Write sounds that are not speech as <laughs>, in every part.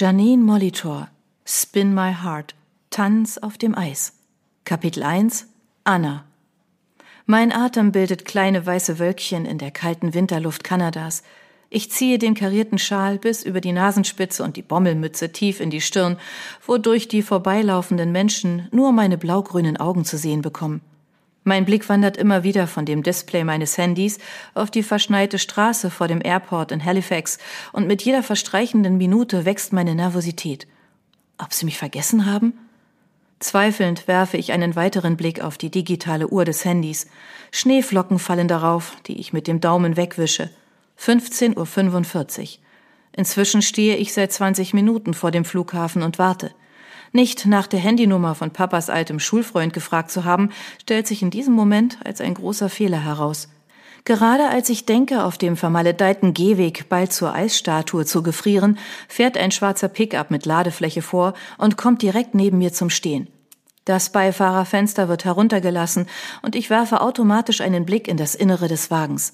Janine Molitor, Spin My Heart, Tanz auf dem Eis. Kapitel 1 Anna. Mein Atem bildet kleine weiße Wölkchen in der kalten Winterluft Kanadas. Ich ziehe den karierten Schal bis über die Nasenspitze und die Bommelmütze tief in die Stirn, wodurch die vorbeilaufenden Menschen nur meine blaugrünen Augen zu sehen bekommen. Mein Blick wandert immer wieder von dem Display meines Handys auf die verschneite Straße vor dem Airport in Halifax und mit jeder verstreichenden Minute wächst meine Nervosität. Ob sie mich vergessen haben? Zweifelnd werfe ich einen weiteren Blick auf die digitale Uhr des Handys. Schneeflocken fallen darauf, die ich mit dem Daumen wegwische. 15.45 Uhr. Inzwischen stehe ich seit 20 Minuten vor dem Flughafen und warte. Nicht nach der Handynummer von Papas altem Schulfreund gefragt zu haben, stellt sich in diesem Moment als ein großer Fehler heraus. Gerade als ich denke, auf dem vermaledeiten Gehweg bald zur Eisstatue zu gefrieren, fährt ein schwarzer Pickup mit Ladefläche vor und kommt direkt neben mir zum Stehen. Das Beifahrerfenster wird heruntergelassen und ich werfe automatisch einen Blick in das Innere des Wagens.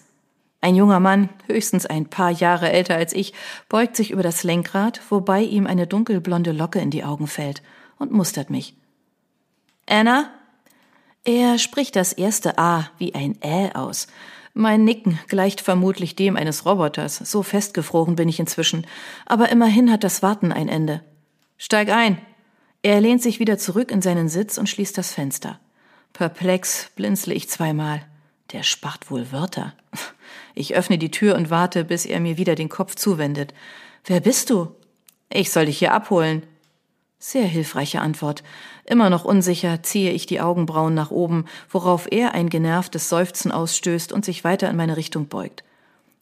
Ein junger Mann, höchstens ein paar Jahre älter als ich, beugt sich über das Lenkrad, wobei ihm eine dunkelblonde Locke in die Augen fällt und mustert mich. Anna? Er spricht das erste A wie ein Ä aus. Mein Nicken gleicht vermutlich dem eines Roboters, so festgefroren bin ich inzwischen, aber immerhin hat das Warten ein Ende. Steig ein. Er lehnt sich wieder zurück in seinen Sitz und schließt das Fenster. Perplex blinzle ich zweimal. Der spart wohl Wörter. <laughs> Ich öffne die Tür und warte, bis er mir wieder den Kopf zuwendet. Wer bist du? Ich soll dich hier abholen. Sehr hilfreiche Antwort. Immer noch unsicher ziehe ich die Augenbrauen nach oben, worauf er ein genervtes Seufzen ausstößt und sich weiter in meine Richtung beugt.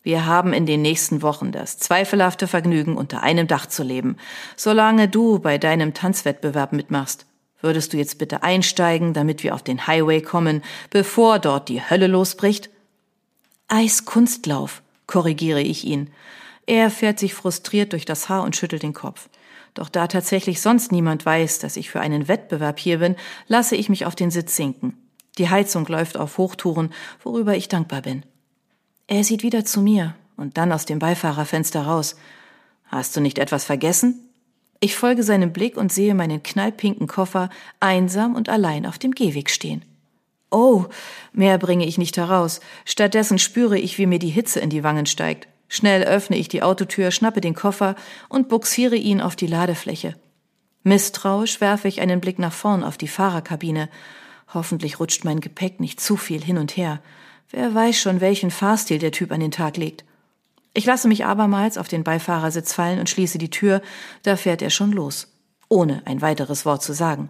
Wir haben in den nächsten Wochen das zweifelhafte Vergnügen, unter einem Dach zu leben, solange du bei deinem Tanzwettbewerb mitmachst. Würdest du jetzt bitte einsteigen, damit wir auf den Highway kommen, bevor dort die Hölle losbricht? Eiskunstlauf, korrigiere ich ihn. Er fährt sich frustriert durch das Haar und schüttelt den Kopf. Doch da tatsächlich sonst niemand weiß, dass ich für einen Wettbewerb hier bin, lasse ich mich auf den Sitz sinken. Die Heizung läuft auf Hochtouren, worüber ich dankbar bin. Er sieht wieder zu mir und dann aus dem Beifahrerfenster raus. Hast du nicht etwas vergessen? Ich folge seinem Blick und sehe meinen knallpinken Koffer einsam und allein auf dem Gehweg stehen. Oh, mehr bringe ich nicht heraus. Stattdessen spüre ich, wie mir die Hitze in die Wangen steigt. Schnell öffne ich die Autotür, schnappe den Koffer und buxiere ihn auf die Ladefläche. Misstrauisch werfe ich einen Blick nach vorn auf die Fahrerkabine. Hoffentlich rutscht mein Gepäck nicht zu viel hin und her. Wer weiß schon, welchen Fahrstil der Typ an den Tag legt. Ich lasse mich abermals auf den Beifahrersitz fallen und schließe die Tür, da fährt er schon los, ohne ein weiteres Wort zu sagen.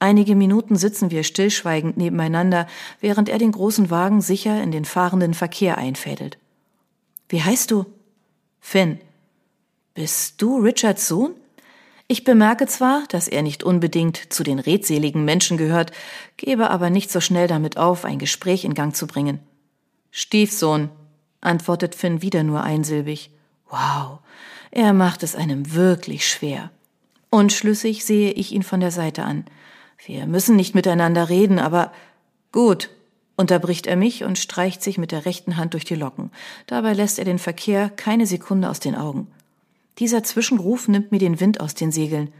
Einige Minuten sitzen wir stillschweigend nebeneinander, während er den großen Wagen sicher in den fahrenden Verkehr einfädelt. Wie heißt du? Finn. Bist du Richards Sohn? Ich bemerke zwar, dass er nicht unbedingt zu den redseligen Menschen gehört, gebe aber nicht so schnell damit auf, ein Gespräch in Gang zu bringen. Stiefsohn, antwortet Finn wieder nur einsilbig. Wow, er macht es einem wirklich schwer. Unschlüssig sehe ich ihn von der Seite an. Wir müssen nicht miteinander reden, aber gut, unterbricht er mich und streicht sich mit der rechten Hand durch die Locken. Dabei lässt er den Verkehr keine Sekunde aus den Augen. Dieser Zwischenruf nimmt mir den Wind aus den Segeln.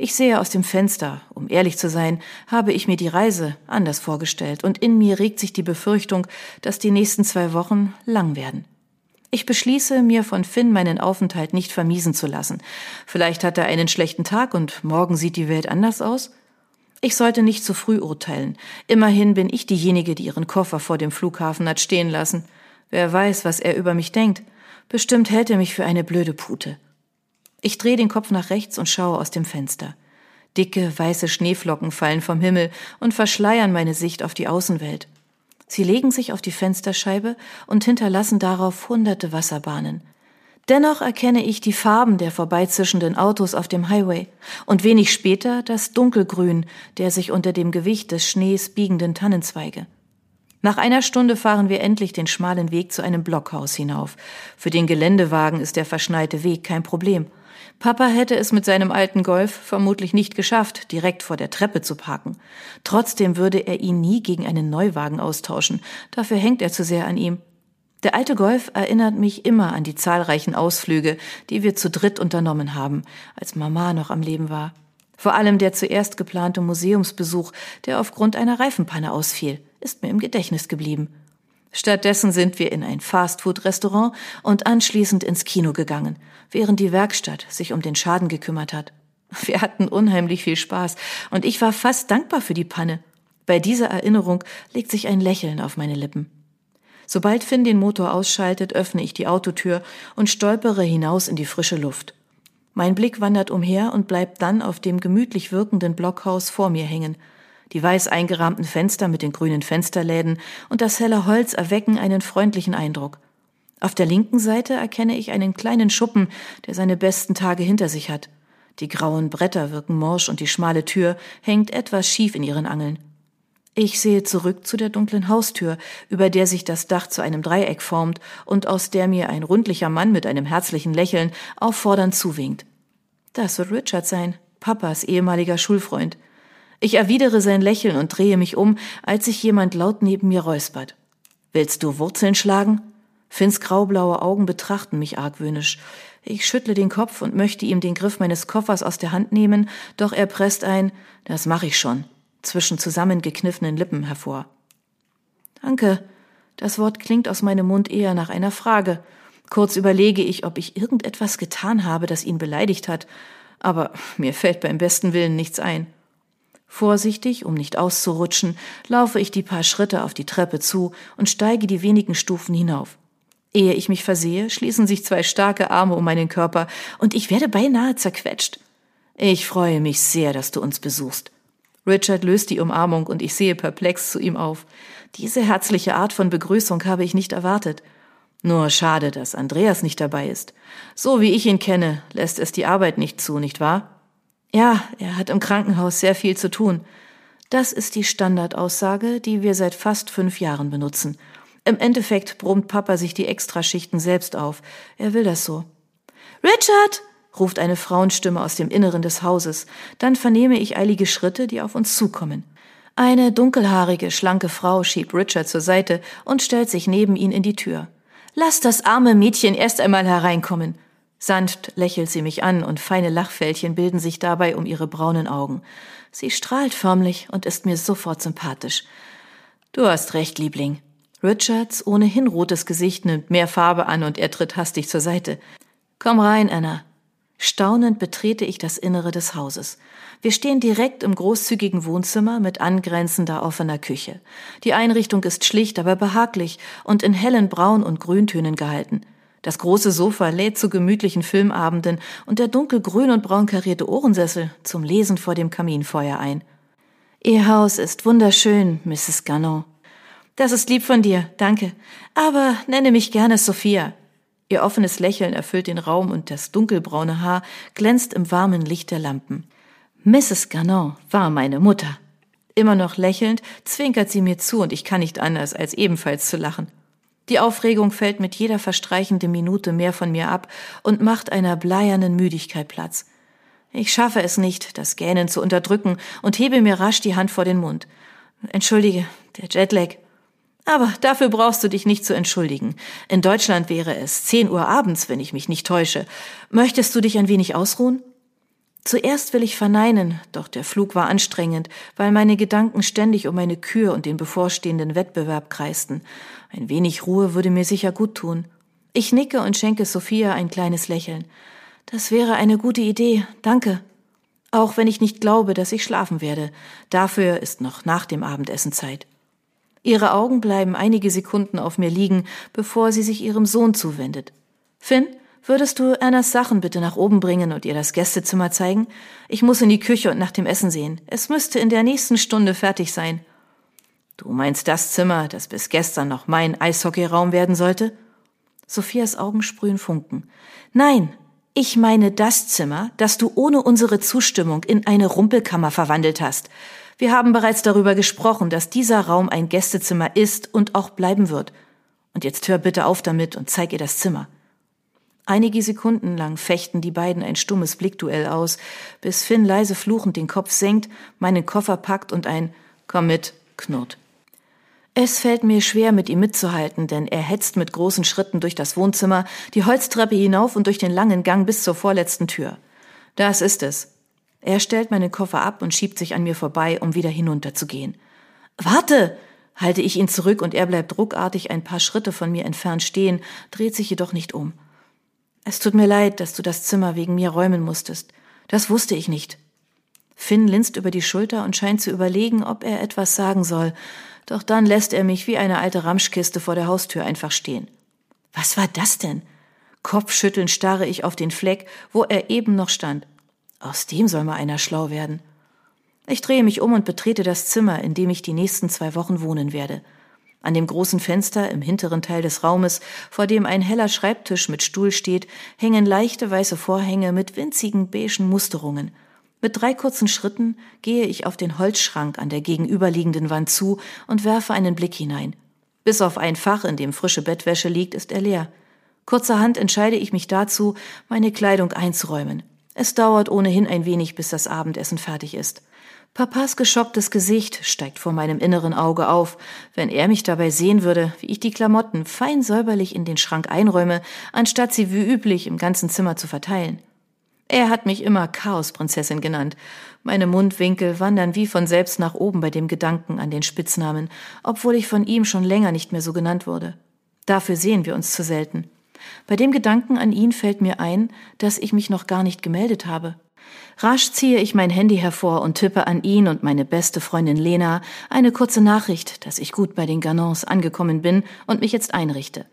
Ich sehe aus dem Fenster. Um ehrlich zu sein, habe ich mir die Reise anders vorgestellt und in mir regt sich die Befürchtung, dass die nächsten zwei Wochen lang werden. Ich beschließe, mir von Finn meinen Aufenthalt nicht vermiesen zu lassen. Vielleicht hat er einen schlechten Tag und morgen sieht die Welt anders aus. Ich sollte nicht zu früh urteilen. Immerhin bin ich diejenige, die ihren Koffer vor dem Flughafen hat stehen lassen. Wer weiß, was er über mich denkt. Bestimmt hält er mich für eine blöde Pute. Ich drehe den Kopf nach rechts und schaue aus dem Fenster. Dicke, weiße Schneeflocken fallen vom Himmel und verschleiern meine Sicht auf die Außenwelt. Sie legen sich auf die Fensterscheibe und hinterlassen darauf hunderte Wasserbahnen. Dennoch erkenne ich die Farben der vorbeizischenden Autos auf dem Highway und wenig später das Dunkelgrün der sich unter dem Gewicht des Schnees biegenden Tannenzweige. Nach einer Stunde fahren wir endlich den schmalen Weg zu einem Blockhaus hinauf. Für den Geländewagen ist der verschneite Weg kein Problem. Papa hätte es mit seinem alten Golf vermutlich nicht geschafft, direkt vor der Treppe zu parken. Trotzdem würde er ihn nie gegen einen Neuwagen austauschen. Dafür hängt er zu sehr an ihm. Der alte Golf erinnert mich immer an die zahlreichen Ausflüge, die wir zu dritt unternommen haben, als Mama noch am Leben war. Vor allem der zuerst geplante Museumsbesuch, der aufgrund einer Reifenpanne ausfiel, ist mir im Gedächtnis geblieben. Stattdessen sind wir in ein Fastfood-Restaurant und anschließend ins Kino gegangen, während die Werkstatt sich um den Schaden gekümmert hat. Wir hatten unheimlich viel Spaß und ich war fast dankbar für die Panne. Bei dieser Erinnerung legt sich ein Lächeln auf meine Lippen. Sobald Finn den Motor ausschaltet, öffne ich die Autotür und stolpere hinaus in die frische Luft. Mein Blick wandert umher und bleibt dann auf dem gemütlich wirkenden Blockhaus vor mir hängen. Die weiß eingerahmten Fenster mit den grünen Fensterläden und das helle Holz erwecken einen freundlichen Eindruck. Auf der linken Seite erkenne ich einen kleinen Schuppen, der seine besten Tage hinter sich hat. Die grauen Bretter wirken morsch und die schmale Tür hängt etwas schief in ihren Angeln. Ich sehe zurück zu der dunklen Haustür, über der sich das Dach zu einem Dreieck formt und aus der mir ein rundlicher Mann mit einem herzlichen Lächeln auffordernd zuwinkt. Das wird Richard sein, Papas ehemaliger Schulfreund. Ich erwidere sein Lächeln und drehe mich um, als sich jemand laut neben mir räuspert. Willst du Wurzeln schlagen? Finns graublaue Augen betrachten mich argwöhnisch. Ich schüttle den Kopf und möchte ihm den Griff meines Koffers aus der Hand nehmen, doch er presst ein, das mache ich schon zwischen zusammengekniffenen Lippen hervor. Danke. Das Wort klingt aus meinem Mund eher nach einer Frage. Kurz überlege ich, ob ich irgendetwas getan habe, das ihn beleidigt hat, aber mir fällt beim besten Willen nichts ein. Vorsichtig, um nicht auszurutschen, laufe ich die paar Schritte auf die Treppe zu und steige die wenigen Stufen hinauf. Ehe ich mich versehe, schließen sich zwei starke Arme um meinen Körper und ich werde beinahe zerquetscht. Ich freue mich sehr, dass du uns besuchst. Richard löst die Umarmung und ich sehe perplex zu ihm auf. Diese herzliche Art von Begrüßung habe ich nicht erwartet. Nur schade, dass Andreas nicht dabei ist. So wie ich ihn kenne, lässt es die Arbeit nicht zu, nicht wahr? Ja, er hat im Krankenhaus sehr viel zu tun. Das ist die Standardaussage, die wir seit fast fünf Jahren benutzen. Im Endeffekt brummt Papa sich die Extraschichten selbst auf. Er will das so. Richard! ruft eine Frauenstimme aus dem Inneren des Hauses. Dann vernehme ich eilige Schritte, die auf uns zukommen. Eine dunkelhaarige, schlanke Frau schiebt Richard zur Seite und stellt sich neben ihn in die Tür. Lass das arme Mädchen erst einmal hereinkommen. Sanft lächelt sie mich an und feine Lachfältchen bilden sich dabei um ihre braunen Augen. Sie strahlt förmlich und ist mir sofort sympathisch. Du hast recht, Liebling. Richards ohnehin rotes Gesicht nimmt mehr Farbe an und er tritt hastig zur Seite. Komm rein, Anna. Staunend betrete ich das Innere des Hauses. Wir stehen direkt im großzügigen Wohnzimmer mit angrenzender offener Küche. Die Einrichtung ist schlicht, aber behaglich und in hellen Braun- und Grüntönen gehalten. Das große Sofa lädt zu gemütlichen Filmabenden und der dunkelgrün und braun karierte Ohrensessel zum Lesen vor dem Kaminfeuer ein. Ihr Haus ist wunderschön, Mrs. Gannon. Das ist lieb von dir, danke. Aber nenne mich gerne Sophia. Ihr offenes Lächeln erfüllt den Raum und das dunkelbraune Haar glänzt im warmen Licht der Lampen. Mrs. Garnon war meine Mutter. Immer noch lächelnd zwinkert sie mir zu und ich kann nicht anders, als ebenfalls zu lachen. Die Aufregung fällt mit jeder verstreichenden Minute mehr von mir ab und macht einer bleiernen Müdigkeit Platz. Ich schaffe es nicht, das Gähnen zu unterdrücken und hebe mir rasch die Hand vor den Mund. Entschuldige, der Jetlag. Aber dafür brauchst du dich nicht zu entschuldigen. In Deutschland wäre es zehn Uhr abends, wenn ich mich nicht täusche. Möchtest du dich ein wenig ausruhen? Zuerst will ich verneinen, doch der Flug war anstrengend, weil meine Gedanken ständig um meine Kür und den bevorstehenden Wettbewerb kreisten. Ein wenig Ruhe würde mir sicher gut tun. Ich nicke und schenke Sophia ein kleines Lächeln. Das wäre eine gute Idee, danke. Auch wenn ich nicht glaube, dass ich schlafen werde. Dafür ist noch nach dem Abendessen Zeit. Ihre Augen bleiben einige Sekunden auf mir liegen, bevor sie sich ihrem Sohn zuwendet. Finn, würdest du Annas Sachen bitte nach oben bringen und ihr das Gästezimmer zeigen? Ich muss in die Küche und nach dem Essen sehen. Es müsste in der nächsten Stunde fertig sein. Du meinst das Zimmer, das bis gestern noch mein Eishockeyraum werden sollte? Sophias Augen sprühen Funken. Nein, ich meine das Zimmer, das du ohne unsere Zustimmung in eine Rumpelkammer verwandelt hast. Wir haben bereits darüber gesprochen, dass dieser Raum ein Gästezimmer ist und auch bleiben wird. Und jetzt hör bitte auf damit und zeig ihr das Zimmer. Einige Sekunden lang fechten die beiden ein stummes Blickduell aus, bis Finn leise fluchend den Kopf senkt, meinen Koffer packt und ein Komm mit knurrt. Es fällt mir schwer, mit ihm mitzuhalten, denn er hetzt mit großen Schritten durch das Wohnzimmer, die Holztreppe hinauf und durch den langen Gang bis zur vorletzten Tür. Das ist es. Er stellt meinen Koffer ab und schiebt sich an mir vorbei, um wieder hinunterzugehen. Warte! halte ich ihn zurück und er bleibt ruckartig ein paar Schritte von mir entfernt stehen, dreht sich jedoch nicht um. Es tut mir leid, dass du das Zimmer wegen mir räumen musstest. Das wusste ich nicht. Finn linst über die Schulter und scheint zu überlegen, ob er etwas sagen soll, doch dann lässt er mich wie eine alte Ramschkiste vor der Haustür einfach stehen. Was war das denn? Kopfschüttelnd starre ich auf den Fleck, wo er eben noch stand. Aus dem soll mal einer schlau werden. Ich drehe mich um und betrete das Zimmer, in dem ich die nächsten zwei Wochen wohnen werde. An dem großen Fenster im hinteren Teil des Raumes, vor dem ein heller Schreibtisch mit Stuhl steht, hängen leichte weiße Vorhänge mit winzigen beigen Musterungen. Mit drei kurzen Schritten gehe ich auf den Holzschrank an der gegenüberliegenden Wand zu und werfe einen Blick hinein. Bis auf ein Fach, in dem frische Bettwäsche liegt, ist er leer. Kurzerhand entscheide ich mich dazu, meine Kleidung einzuräumen. Es dauert ohnehin ein wenig, bis das Abendessen fertig ist. Papas geschocktes Gesicht steigt vor meinem inneren Auge auf, wenn er mich dabei sehen würde, wie ich die Klamotten fein säuberlich in den Schrank einräume, anstatt sie wie üblich im ganzen Zimmer zu verteilen. Er hat mich immer Chaosprinzessin genannt. Meine Mundwinkel wandern wie von selbst nach oben bei dem Gedanken an den Spitznamen, obwohl ich von ihm schon länger nicht mehr so genannt wurde. Dafür sehen wir uns zu selten. Bei dem Gedanken an ihn fällt mir ein, dass ich mich noch gar nicht gemeldet habe. Rasch ziehe ich mein Handy hervor und tippe an ihn und meine beste Freundin Lena eine kurze Nachricht, dass ich gut bei den Ganons angekommen bin und mich jetzt einrichte.